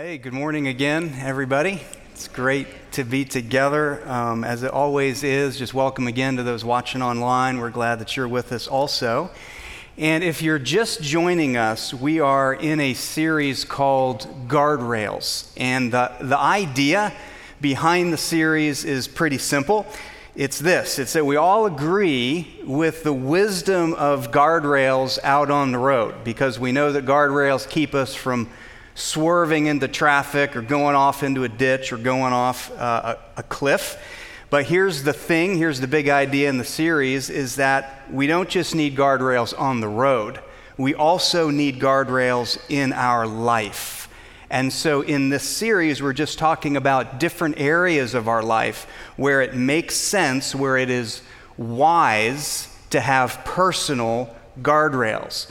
Hey, good morning again, everybody. It's great to be together, um, as it always is. Just welcome again to those watching online. We're glad that you're with us also. And if you're just joining us, we are in a series called Guardrails. And the, the idea behind the series is pretty simple. It's this it's that we all agree with the wisdom of guardrails out on the road because we know that guardrails keep us from swerving into traffic or going off into a ditch or going off uh, a, a cliff. But here's the thing, here's the big idea in the series is that we don't just need guardrails on the road. We also need guardrails in our life. And so in this series, we're just talking about different areas of our life where it makes sense, where it is wise to have personal guardrails.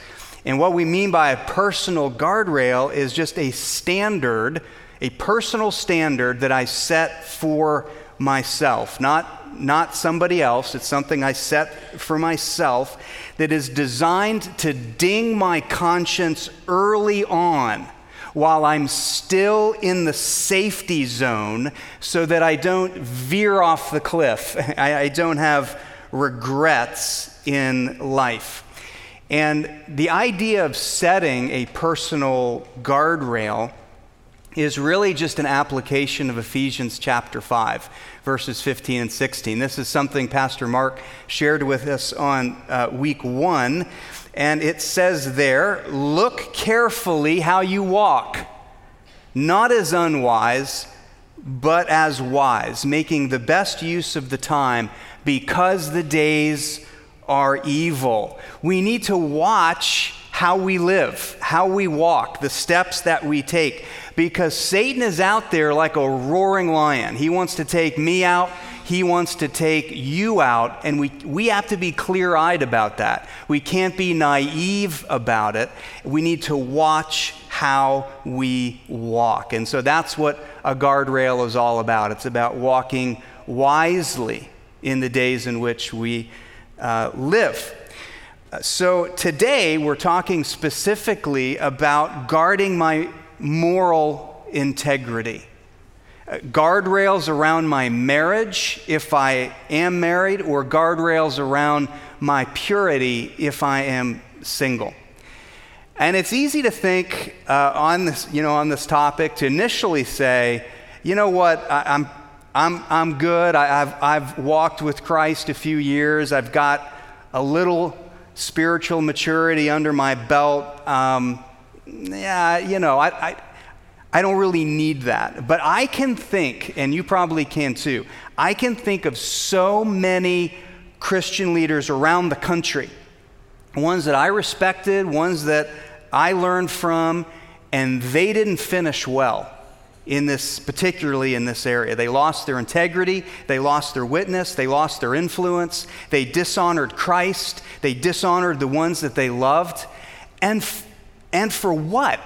And what we mean by a personal guardrail is just a standard, a personal standard that I set for myself, not, not somebody else. It's something I set for myself that is designed to ding my conscience early on while I'm still in the safety zone so that I don't veer off the cliff. I, I don't have regrets in life. And the idea of setting a personal guardrail is really just an application of Ephesians chapter 5, verses 15 and 16. This is something Pastor Mark shared with us on uh, week one. And it says there, look carefully how you walk, not as unwise, but as wise, making the best use of the time because the days are evil. We need to watch how we live, how we walk, the steps that we take, because Satan is out there like a roaring lion. He wants to take me out. He wants to take you out, and we, we have to be clear eyed about that. We can't be naive about it. We need to watch how we walk. And so that's what a guardrail is all about. It's about walking wisely in the days in which we uh, live. So today we're talking specifically about guarding my moral integrity. Uh, guardrails around my marriage if I am married, or guardrails around my purity if I am single. And it's easy to think uh, on this, you know, on this topic to initially say, you know what, I, I'm I'm, I'm good. I, have I've walked with Christ a few years. I've got a little spiritual maturity under my belt. Um, yeah, you know, I, I, I don't really need that. But I can think, and you probably can too, I can think of so many Christian leaders around the country, ones that I respected, ones that I learned from, and they didn't finish well in this, particularly in this area. They lost their integrity, they lost their witness, they lost their influence, they dishonored Christ, they dishonored the ones that they loved. And, and for what?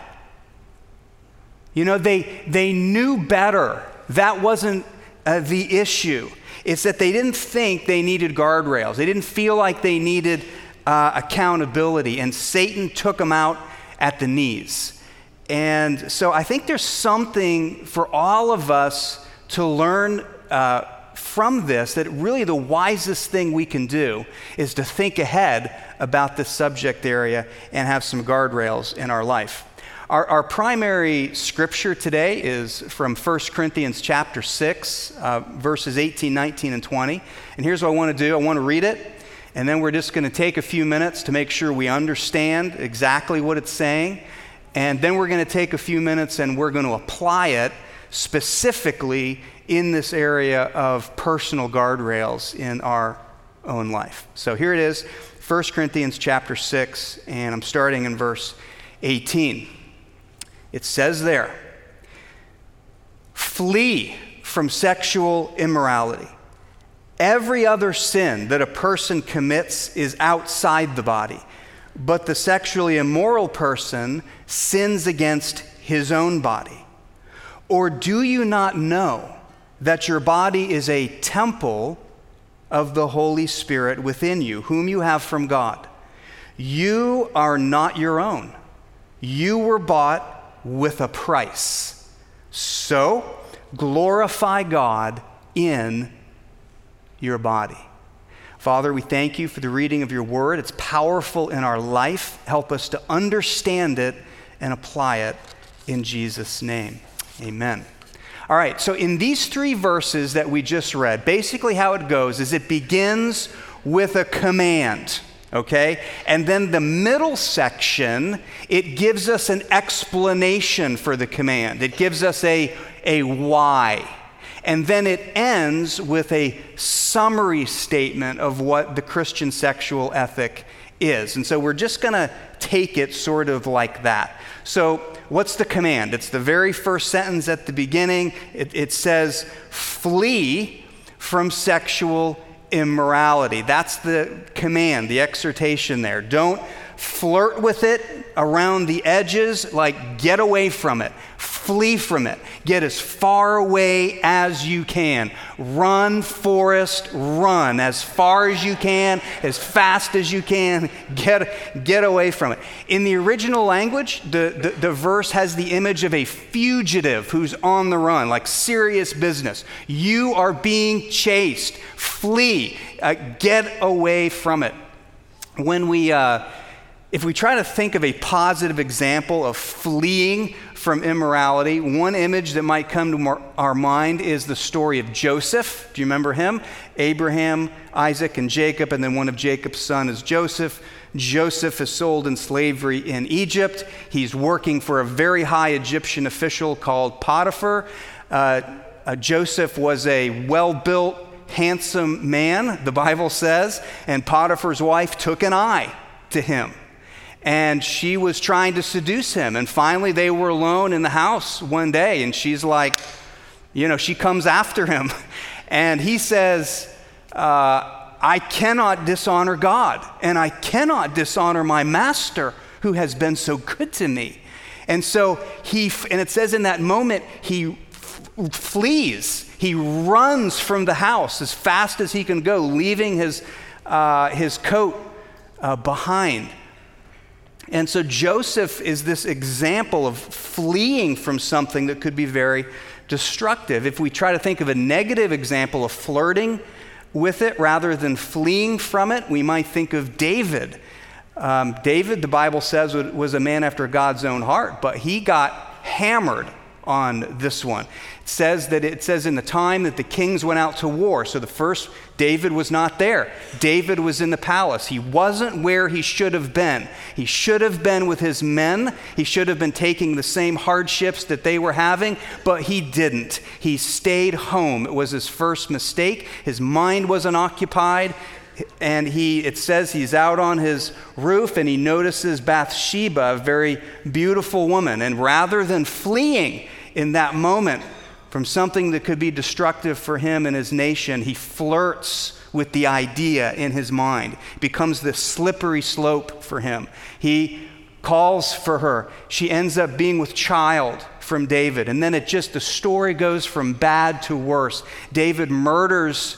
You know, they, they knew better. That wasn't uh, the issue. It's that they didn't think they needed guardrails, they didn't feel like they needed uh, accountability, and Satan took them out at the knees. And so I think there's something for all of us to learn uh, from this that really the wisest thing we can do is to think ahead about this subject area and have some guardrails in our life. Our, our primary scripture today is from 1 Corinthians chapter 6, uh, verses 18, 19, and 20. And here's what I want to do I want to read it, and then we're just going to take a few minutes to make sure we understand exactly what it's saying. And then we're going to take a few minutes and we're going to apply it specifically in this area of personal guardrails in our own life. So here it is, 1 Corinthians chapter 6, and I'm starting in verse 18. It says there, flee from sexual immorality. Every other sin that a person commits is outside the body but the sexually immoral person sins against his own body? Or do you not know that your body is a temple of the Holy Spirit within you, whom you have from God? You are not your own. You were bought with a price. So glorify God in your body. Father, we thank you for the reading of your word. It's powerful in our life. Help us to understand it and apply it in Jesus' name. Amen. All right, so in these three verses that we just read, basically how it goes is it begins with a command, okay? And then the middle section, it gives us an explanation for the command. It gives us a, a why. And then it ends with a summary statement of what the Christian sexual ethic is. And so we're just going to take it sort of like that. So, what's the command? It's the very first sentence at the beginning. It, it says, Flee from sexual immorality. That's the command, the exhortation there. Don't flirt with it around the edges, like get away from it, flee from it, get as far away as you can. Run, Forrest, run as far as you can, as fast as you can, get, get away from it. In the original language, the, the, the verse has the image of a fugitive who's on the run, like serious business. You are being chased, flee, uh, get away from it. When we, uh, if we try to think of a positive example of fleeing from immorality, one image that might come to our mind is the story of Joseph. Do you remember him? Abraham, Isaac, and Jacob, and then one of Jacob's sons is Joseph. Joseph is sold in slavery in Egypt. He's working for a very high Egyptian official called Potiphar. Uh, uh, Joseph was a well built, handsome man, the Bible says, and Potiphar's wife took an eye to him and she was trying to seduce him. And finally, they were alone in the house one day, and she's like, you know, she comes after him. And he says, uh, I cannot dishonor God, and I cannot dishonor my master who has been so good to me. And so he, and it says in that moment, he f- flees. He runs from the house as fast as he can go, leaving his, uh, his coat uh, behind. And so Joseph is this example of fleeing from something that could be very destructive. If we try to think of a negative example of flirting with it rather than fleeing from it, we might think of David. Um, David, the Bible says, was a man after God's own heart, but he got hammered on this one. It says that it says in the time that the kings went out to war. So the first, David was not there. David was in the palace. He wasn't where he should have been. He should have been with his men. He should have been taking the same hardships that they were having, but he didn't. He stayed home. It was his first mistake. His mind wasn't occupied and he it says he's out on his roof and he notices Bathsheba, a very beautiful woman, and rather than fleeing in that moment from something that could be destructive for him and his nation, he flirts with the idea in his mind. It becomes this slippery slope for him. He calls for her. She ends up being with child from David. And then it just, the story goes from bad to worse. David murders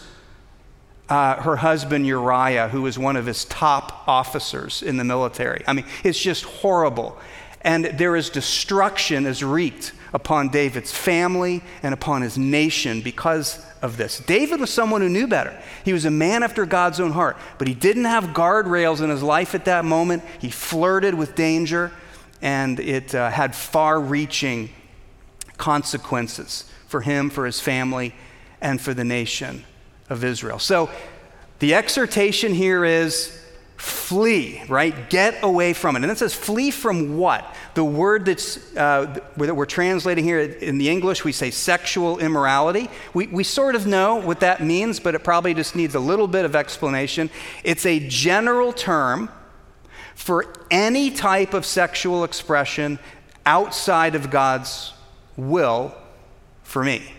uh, her husband Uriah, who was one of his top officers in the military. I mean, it's just horrible. And there is destruction is wreaked upon David's family and upon his nation because of this. David was someone who knew better. He was a man after God's own heart, but he didn't have guardrails in his life at that moment. He flirted with danger, and it uh, had far reaching consequences for him, for his family, and for the nation of Israel. So the exhortation here is flee, right? Get away from it. And it says flee from what? The word that's, uh, that we're translating here in the English, we say sexual immorality. We, we sort of know what that means, but it probably just needs a little bit of explanation. It's a general term for any type of sexual expression outside of God's will for me.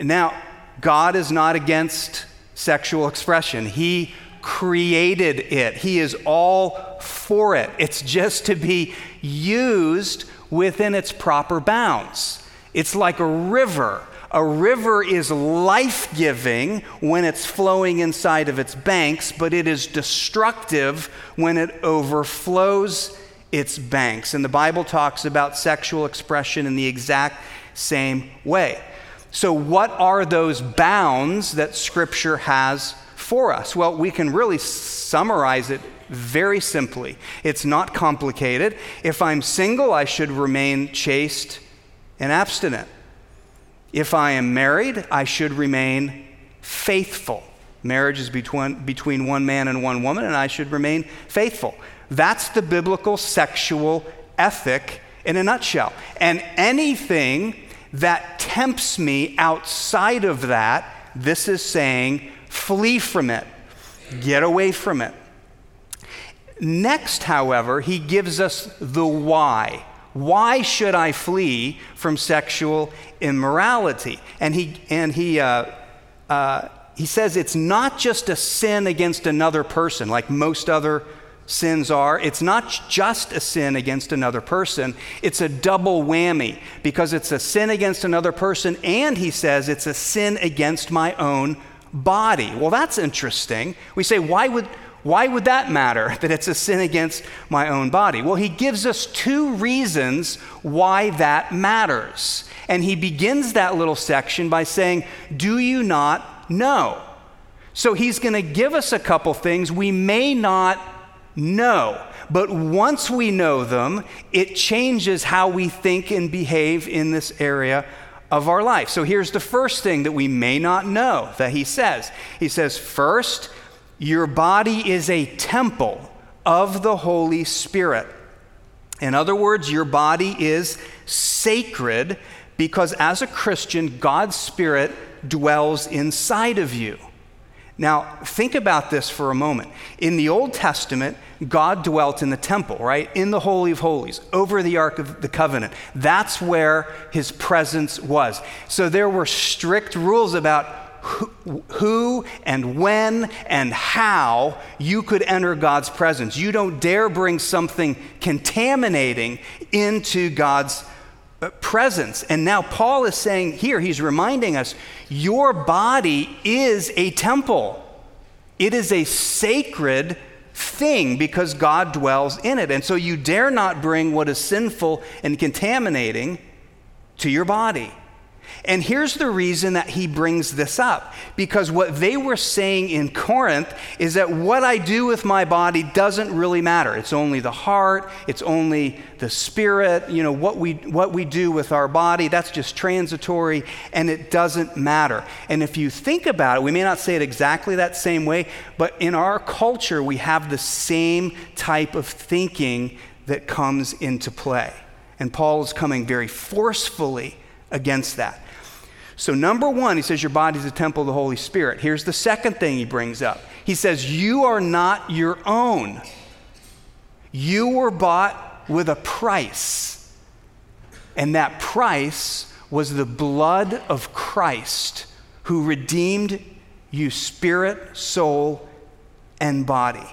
Now, God is not against sexual expression. He created it, He is all for it. It's just to be used within its proper bounds. It's like a river. A river is life giving when it's flowing inside of its banks, but it is destructive when it overflows its banks. And the Bible talks about sexual expression in the exact same way. So, what are those bounds that Scripture has for us? Well, we can really summarize it very simply. It's not complicated. If I'm single, I should remain chaste and abstinent. If I am married, I should remain faithful. Marriage is between, between one man and one woman, and I should remain faithful. That's the biblical sexual ethic in a nutshell. And anything that tempts me outside of that, this is saying, flee from it, get away from it. Next, however, he gives us the why. Why should I flee from sexual immorality? And he, and he, uh, uh, he says it's not just a sin against another person, like most other sins are. It's not just a sin against another person, it's a double whammy because it's a sin against another person, and he says it's a sin against my own body. Well, that's interesting. We say, why would, why would that matter that it's a sin against my own body? Well, he gives us two reasons why that matters. And he begins that little section by saying, Do you not know? So he's going to give us a couple things we may not know. But once we know them, it changes how we think and behave in this area of our life. So here's the first thing that we may not know that he says. He says, First, your body is a temple of the Holy Spirit. In other words, your body is sacred because as a Christian, God's Spirit dwells inside of you. Now, think about this for a moment. In the Old Testament, God dwelt in the temple, right? In the Holy of Holies, over the Ark of the Covenant. That's where his presence was. So there were strict rules about who, and when and how you could enter God's presence. You don't dare bring something contaminating into God's uh, Uh, presence. And now Paul is saying here, he's reminding us your body is a temple, it is a sacred thing because God dwells in it. And so you dare not bring what is sinful and contaminating to your body. And here's the reason that he brings this up because what they were saying in Corinth is that what I do with my body doesn't really matter. It's only the heart, it's only the spirit, you know, what we, what we do with our body, that's just transitory and it doesn't matter. And if you think about it, we may not say it exactly that same way, but in our culture, we have the same type of thinking that comes into play. And Paul is coming very forcefully against that. So, number one, he says your body is a temple of the Holy Spirit. Here's the second thing he brings up he says, You are not your own. You were bought with a price. And that price was the blood of Christ who redeemed you spirit, soul, and body.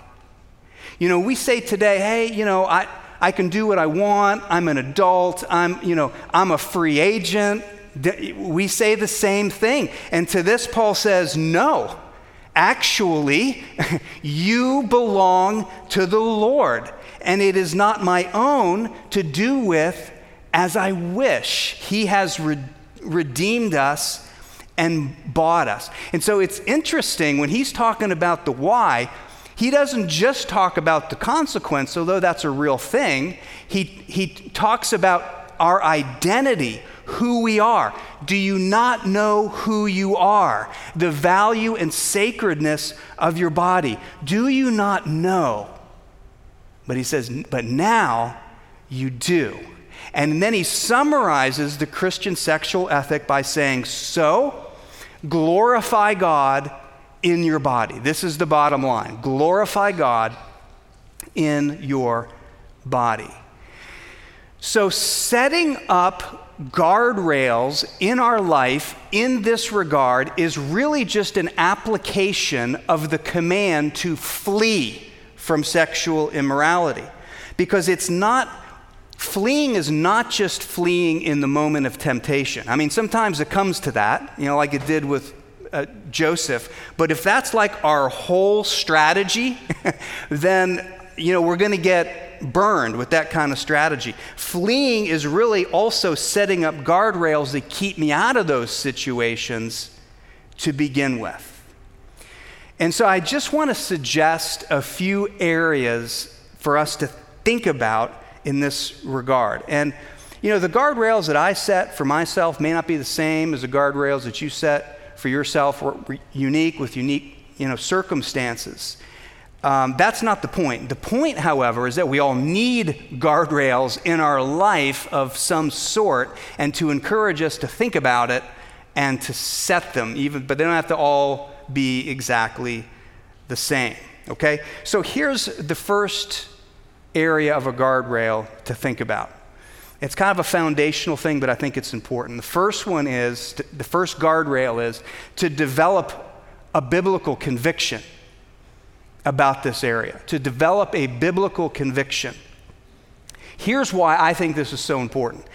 You know, we say today, hey, you know, I, I can do what I want. I'm an adult. I'm, you know, I'm a free agent. We say the same thing. And to this, Paul says, no. Actually, you belong to the Lord, and it is not my own to do with as I wish. He has re- redeemed us and bought us. And so it's interesting when he's talking about the why, he doesn't just talk about the consequence, although that's a real thing. He, he talks about our identity, who we are. Do you not know who you are? The value and sacredness of your body. Do you not know? But he says, but now you do. And then he summarizes the Christian sexual ethic by saying, So glorify God in your body. This is the bottom line glorify God in your body. So, setting up guardrails in our life in this regard is really just an application of the command to flee from sexual immorality. Because it's not, fleeing is not just fleeing in the moment of temptation. I mean, sometimes it comes to that, you know, like it did with uh, Joseph. But if that's like our whole strategy, then you know we're going to get burned with that kind of strategy. Fleeing is really also setting up guardrails that keep me out of those situations to begin with. And so I just want to suggest a few areas for us to think about in this regard. And, you know, the guardrails that I set for myself may not be the same as the guardrails that you set for yourself, or unique with unique, you know, circumstances. Um, that's not the point. The point, however, is that we all need guardrails in our life of some sort and to encourage us to think about it and to set them, even, but they don't have to all be exactly the same. Okay? So here's the first area of a guardrail to think about. It's kind of a foundational thing, but I think it's important. The first one is the first guardrail is to develop a biblical conviction about this area, to develop a biblical conviction. Here's why I think this is so important.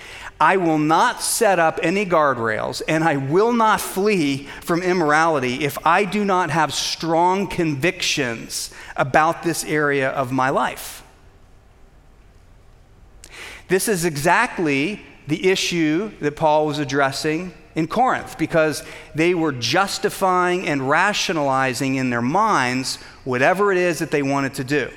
I will not set up any guardrails and I will not flee from immorality if I do not have strong convictions about this area of my life. This is exactly the issue that Paul was addressing in Corinth because they were justifying and rationalizing in their minds whatever it is that they wanted to do.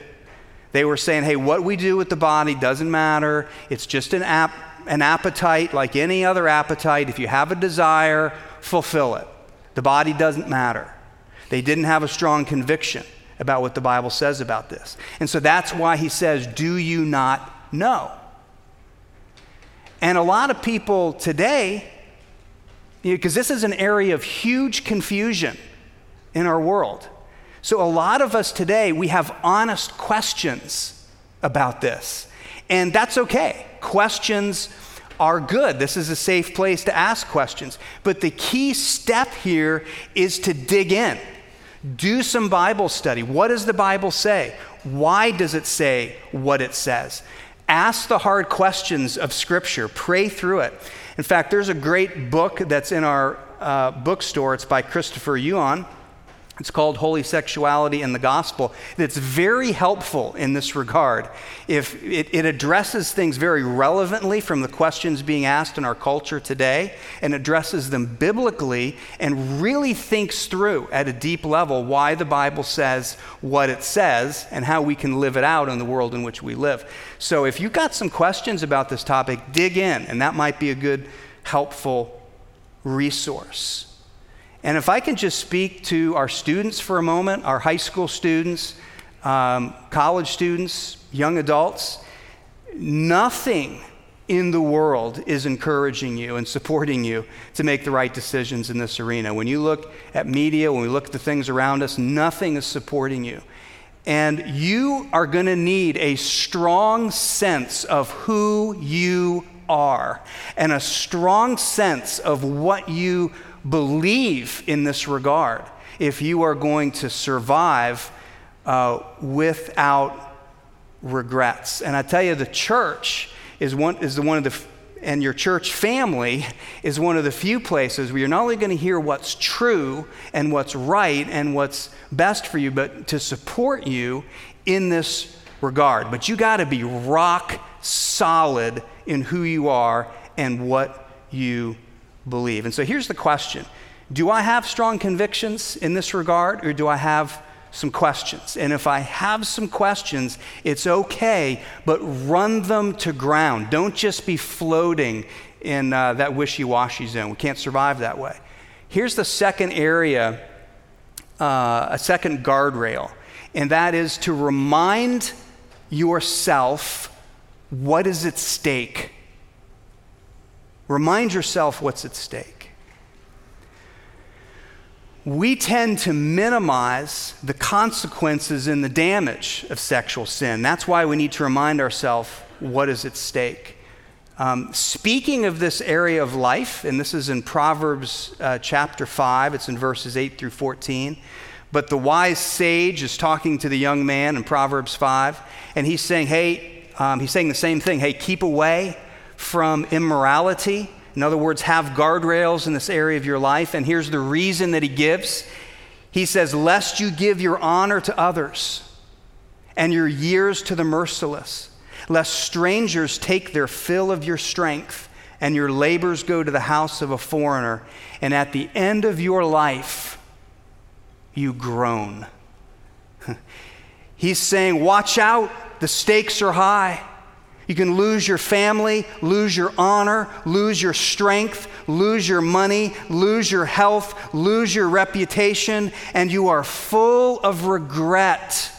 They were saying, hey, what we do with the body doesn't matter. It's just an, ap- an appetite like any other appetite. If you have a desire, fulfill it. The body doesn't matter. They didn't have a strong conviction about what the Bible says about this. And so that's why he says, Do you not know? And a lot of people today because this is an area of huge confusion in our world. So, a lot of us today, we have honest questions about this. And that's okay. Questions are good. This is a safe place to ask questions. But the key step here is to dig in. Do some Bible study. What does the Bible say? Why does it say what it says? Ask the hard questions of Scripture, pray through it. In fact, there's a great book that's in our uh, bookstore. It's by Christopher Yuan. It's called Holy Sexuality in the Gospel. It's very helpful in this regard. If it, it, addresses things very relevantly from the questions being asked in our culture today and addresses them biblically and really thinks through at a deep level why the Bible says what it says and how we can live it out in the world in which we live. So if you've got some questions about this topic, dig in, and that might be a good, helpful resource. And if I can just speak to our students for a moment, our high school students, um, college students, young adults, nothing in the world is encouraging you and supporting you to make the right decisions in this arena. When you look at media, when we look at the things around us, nothing is supporting you. And you are going to need a strong sense of who you are and a strong sense of what you believe in this regard if you are going to survive uh, without regrets. And I tell you, the church is one, is the one of the, and your church family is one of the few places where you're not only going to hear what's true and what's right and what's best for you, but to support you in this regard. But you got to be rock solid in who you are and what you believe. And so here's the question Do I have strong convictions in this regard, or do I have some questions? And if I have some questions, it's okay, but run them to ground. Don't just be floating in uh, that wishy washy zone. We can't survive that way. Here's the second area, uh, a second guardrail, and that is to remind yourself what is at stake Remind yourself what's at stake. We tend to minimize the consequences and the damage of sexual sin. That's why we need to remind ourselves what is at stake. Um, speaking of this area of life, and this is in Proverbs uh, chapter 5, it's in verses 8 through 14. But the wise sage is talking to the young man in Proverbs 5, and he's saying, Hey, um, he's saying the same thing. Hey, keep away from immorality. In other words, have guardrails in this area of your life. And here's the reason that he gives He says, Lest you give your honor to others and your years to the merciless, lest strangers take their fill of your strength and your labors go to the house of a foreigner, and at the end of your life, you groan. He's saying, Watch out, the stakes are high. You can lose your family, lose your honor, lose your strength, lose your money, lose your health, lose your reputation, and you are full of regret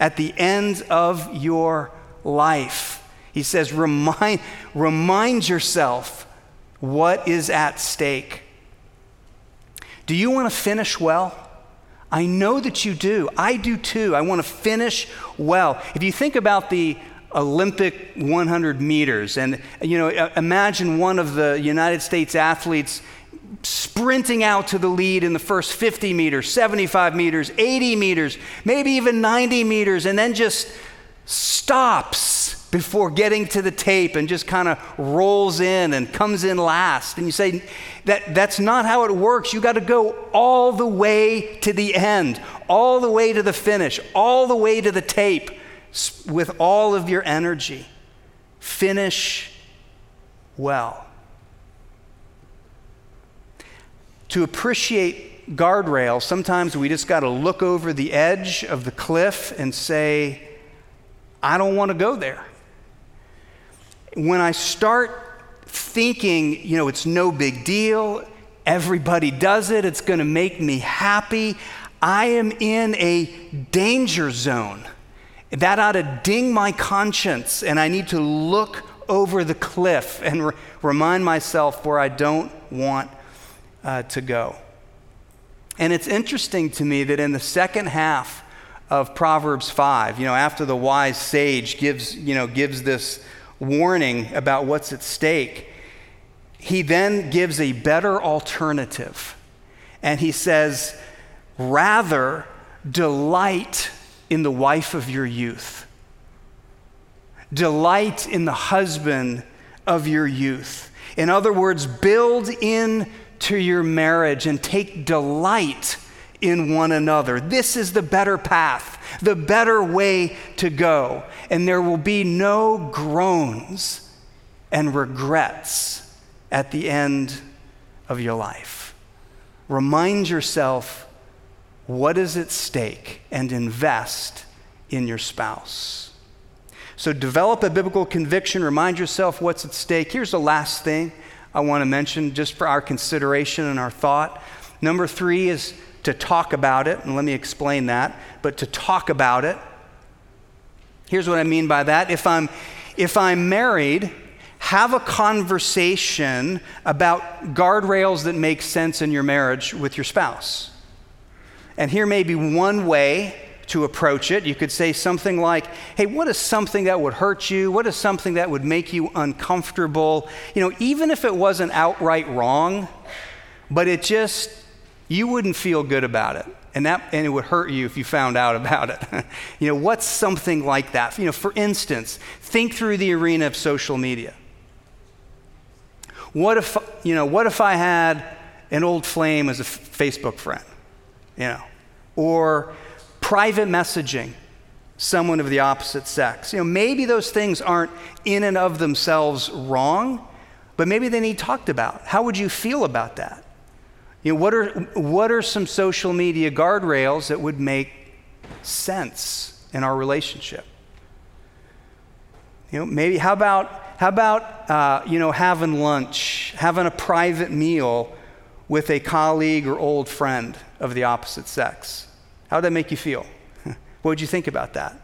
at the end of your life. He says, remind, remind yourself what is at stake. Do you want to finish well? I know that you do. I do too. I want to finish well. If you think about the Olympic 100 meters, and you know, imagine one of the United States athletes sprinting out to the lead in the first 50 meters, 75 meters, 80 meters, maybe even 90 meters, and then just stops before getting to the tape and just kind of rolls in and comes in last. And you say, that, that's not how it works. You got to go all the way to the end, all the way to the finish, all the way to the tape with all of your energy. Finish well. To appreciate guardrails, sometimes we just got to look over the edge of the cliff and say, I don't want to go there when I start thinking, you know, it's no big deal, everybody does it, it's going to make me happy, I am in a danger zone. That ought to ding my conscience, and I need to look over the cliff and re- remind myself where I don't want uh, to go. And it's interesting to me that in the second half of Proverbs 5, you know, after the wise sage gives, you know, gives this warning about what's at stake, he then gives a better alternative. And he says, rather delight in the wife of your youth, delight in the husband of your youth. In other words, build into your marriage and take delight in one another. This is the better path, the better way to go. And there will be no groans and regrets at the end of your life. Remind yourself what is at stake and invest in your spouse. So, develop a biblical conviction, remind yourself what's at stake. Here's the last thing I want to mention just for our consideration and our thought. Number three is to talk about it, and let me explain that, but to talk about it. Here's what I mean by that. If I'm, if I'm married, have a conversation about guardrails that make sense in your marriage with your spouse. And here may be one way to approach it. You could say something like, Hey, what is something that would hurt you? What is something that would make you uncomfortable? You know, even if it wasn't outright wrong, but it just you wouldn't feel good about it. And, that, and it would hurt you if you found out about it. you know, what's something like that? You know, for instance, think through the arena of social media. What if, you know, what if I had an old flame as a Facebook friend? You know, or private messaging someone of the opposite sex. You know, maybe those things aren't in and of themselves wrong, but maybe they need talked about. How would you feel about that? You know, what are, what are some social media guardrails that would make sense in our relationship? You know, maybe how about, how about uh, you know, having lunch, having a private meal with a colleague or old friend of the opposite sex? How would that make you feel? what would you think about that?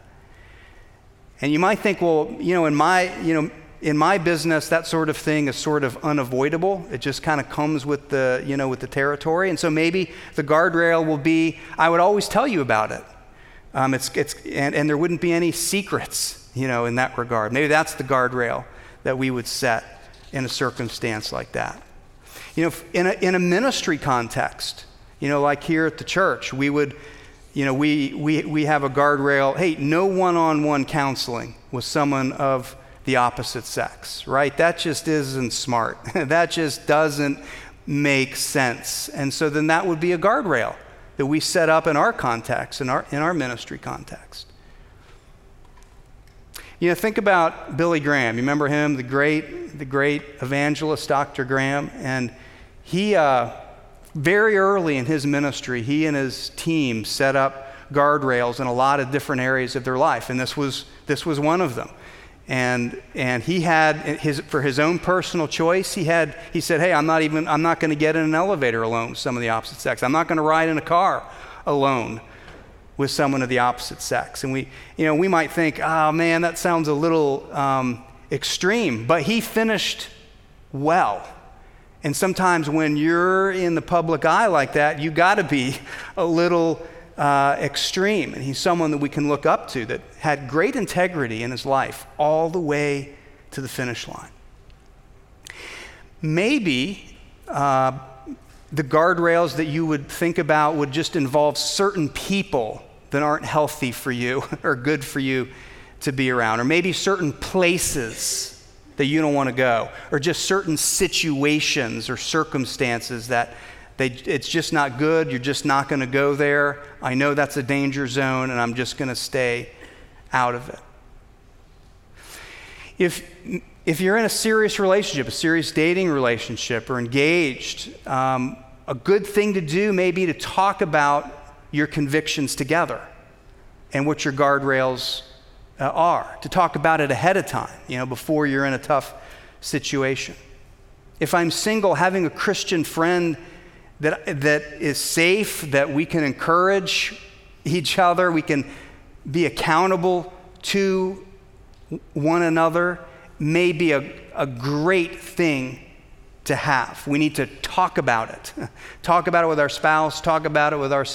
And you might think, well, you know, in my, you know, in my business, that sort of thing is sort of unavoidable. It just kind of comes with the, you know, with the territory. And so maybe the guardrail will be, I would always tell you about it. Um, it's, it's, and, and there wouldn't be any secrets, you know, in that regard. Maybe that's the guardrail that we would set in a circumstance like that. You know, in a, in a ministry context, you know, like here at the church, we would, you know, we, we, we have a guardrail. Hey, no one on one counseling with someone of the opposite sex, right? That just isn't smart. that just doesn't make sense. And so then that would be a guardrail that we set up in our context, in our, in our ministry context. You know, think about Billy Graham. You remember him, the great, the great evangelist, Dr. Graham? And he, uh, very early in his ministry, he and his team set up guardrails in a lot of different areas of their life, and this was, this was one of them. And, and he had his, for his own personal choice, he had, he said, hey, I'm not even, I'm not going to get in an elevator alone with some of the opposite sex. I'm not going to ride in a car alone with someone of the opposite sex. And we, you know, we might think, oh man, that sounds a little um, extreme, but he finished well. And sometimes when you're in the public eye like that, you got to be a little uh, extreme. And he's someone that we can look up to that had great integrity in his life all the way to the finish line. Maybe uh, the guardrails that you would think about would just involve certain people that aren't healthy for you or good for you to be around, or maybe certain places that you don't want to go, or just certain situations or circumstances that they, it's just not good. You're just not going to go there. I know that's a danger zone, and I'm just going to stay out of it. If, if you're in a serious relationship, a serious dating relationship, or engaged, um, a good thing to do may be to talk about your convictions together and what your guardrails uh, are, to talk about it ahead of time, you know, before you're in a tough situation. If I'm single, having a Christian friend that, that is safe, that we can encourage each other, we can be accountable to one another, may be a, a great thing to have. We need to talk about it. talk about it with our spouse, talk about it with our,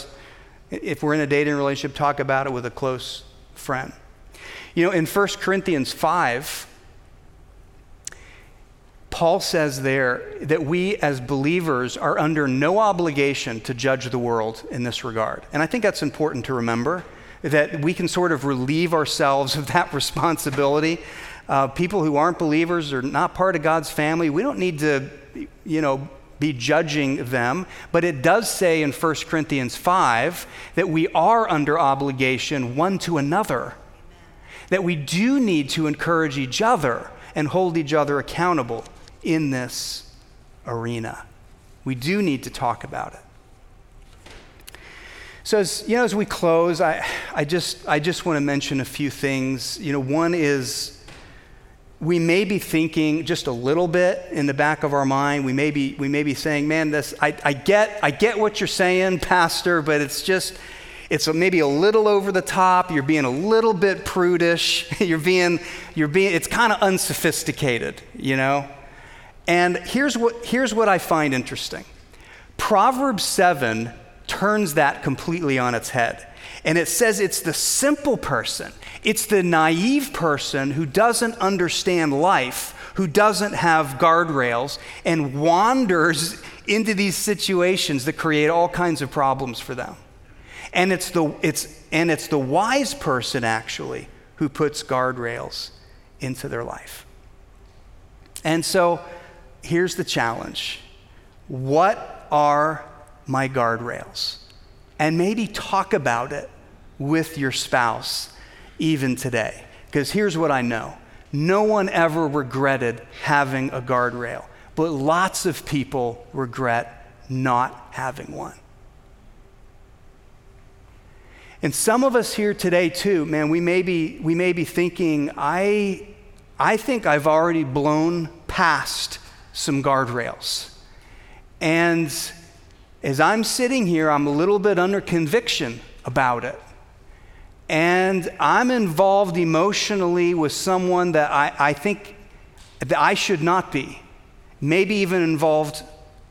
if we're in a dating relationship, talk about it with a close friend. You know, in 1 Corinthians 5, Paul says there that we as believers are under no obligation to judge the world in this regard. And I think that's important to remember that we can sort of relieve ourselves of that responsibility. Uh, people who aren't believers or not part of God's family, we don't need to, you know, be judging them. But it does say in 1 Corinthians 5 that we are under obligation one to another, that we do need to encourage each other and hold each other accountable in this arena. We do need to talk about it. So as you know, as we close, I, I just I just want to mention a few things. You know, one is we may be thinking just a little bit in the back of our mind. We may be, we may be saying, man, this, I, I, get, I get what you're saying, Pastor, but it's just, it's maybe a little over the top. You're being a little bit prudish. you're being, you're being, it's kind of unsophisticated, you know? And here's what, here's what I find interesting Proverbs 7 turns that completely on its head. And it says it's the simple person, it's the naive person who doesn't understand life, who doesn't have guardrails, and wanders into these situations that create all kinds of problems for them. And it's the, it's, and it's the wise person, actually, who puts guardrails into their life. And so, here's the challenge What are my guardrails? And maybe talk about it with your spouse even today. Because here's what I know no one ever regretted having a guardrail, but lots of people regret not having one. And some of us here today, too, man, we may be, we may be thinking, I, I think I've already blown past some guardrails. And as I'm sitting here, I'm a little bit under conviction about it. And I'm involved emotionally with someone that I, I think that I should not be, maybe even involved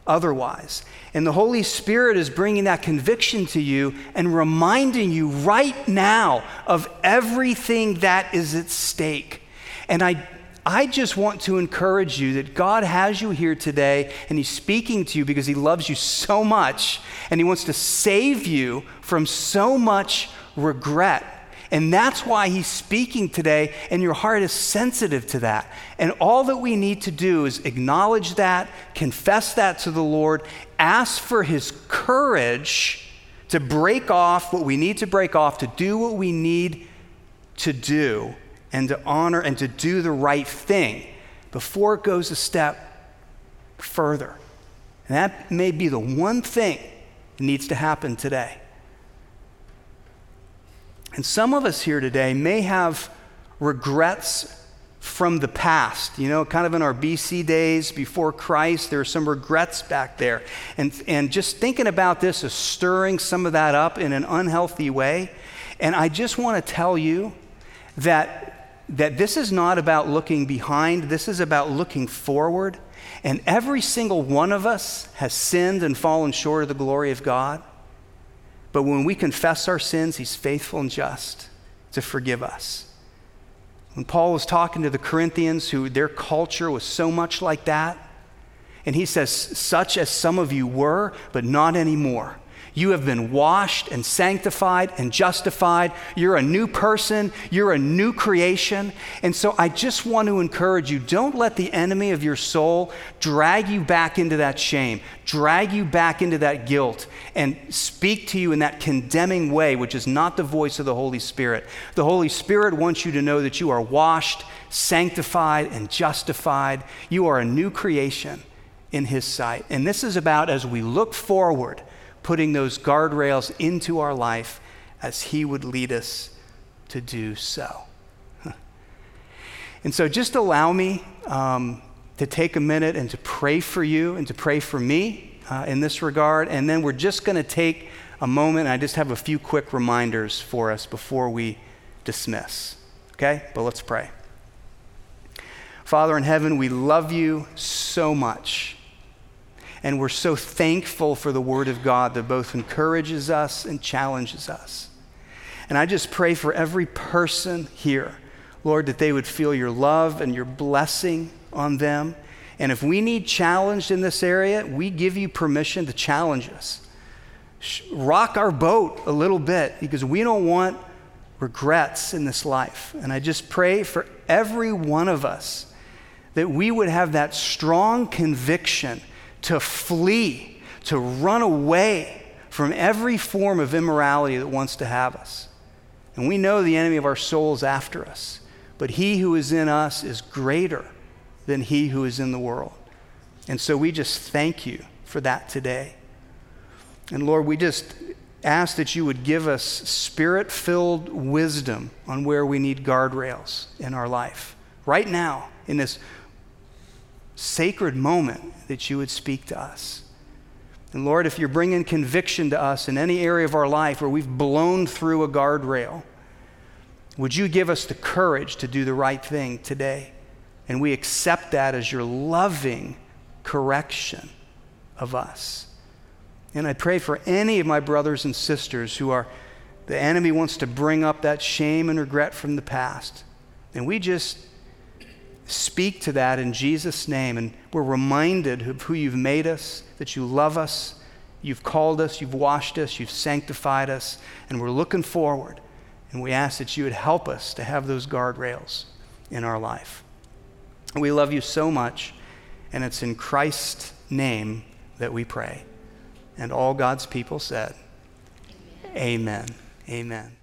otherwise. And the Holy Spirit is bringing that conviction to you and reminding you right now of everything that is at stake. And I I just want to encourage you that God has you here today and He's speaking to you because He loves you so much and He wants to save you from so much regret. And that's why He's speaking today, and your heart is sensitive to that. And all that we need to do is acknowledge that, confess that to the Lord, ask for His courage to break off what we need to break off, to do what we need to do and to honor and to do the right thing before it goes a step further. And that may be the one thing that needs to happen today. And some of us here today may have regrets from the past. You know, kind of in our BC days before Christ, there are some regrets back there. And, and just thinking about this is stirring some of that up in an unhealthy way. And I just want to tell you that, that this is not about looking behind, this is about looking forward. And every single one of us has sinned and fallen short of the glory of God. But when we confess our sins, He's faithful and just to forgive us. When Paul was talking to the Corinthians, who their culture was so much like that, and he says, Such as some of you were, but not anymore. You have been washed and sanctified and justified. You're a new person. You're a new creation. And so I just want to encourage you don't let the enemy of your soul drag you back into that shame, drag you back into that guilt, and speak to you in that condemning way, which is not the voice of the Holy Spirit. The Holy Spirit wants you to know that you are washed, sanctified, and justified. You are a new creation in His sight. And this is about as we look forward putting those guardrails into our life as He would lead us to do so. and so just allow me um, to take a minute and to pray for you and to pray for me uh, in this regard. And then we're just going to take a moment. I just have a few quick reminders for us before we dismiss. Okay? But let's pray. Father in heaven, we love you so much. And we're so thankful for the Word of God that both encourages us and challenges us. And I just pray for every person here, Lord, that they would feel your love and your blessing on them. And if we need challenged in this area, we give you permission to challenge us. Rock our boat a little bit because we don't want regrets in this life. And I just pray for every one of us that we would have that strong conviction to flee, to run away from every form of immorality that wants to have us. And we know the enemy of our soul is after us, but he who is in us is greater than he who is in the world. And so we just thank you for that today. And Lord, we just ask that you would give us spirit filled wisdom on where we need guardrails in our life. Right now, in this sacred moment that you would speak to us. And Lord, if you're bringing conviction to us in any area of our life where we've blown through a guardrail, would you give us the courage to do the right thing today? And we accept that as your loving correction of us. And I pray for any of my brothers and sisters who are, the enemy wants to bring up that shame and regret from the past. And we just speak to that in Jesus' name. And we're reminded of who you've made us, that you love us, you've called us, you've washed us, you've sanctified us, and we're looking forward. And we ask that you would help us to have those guardrails in our life. We love you so much, and it's in Christ's name that we pray. And all God's people said, Amen. Amen. Amen.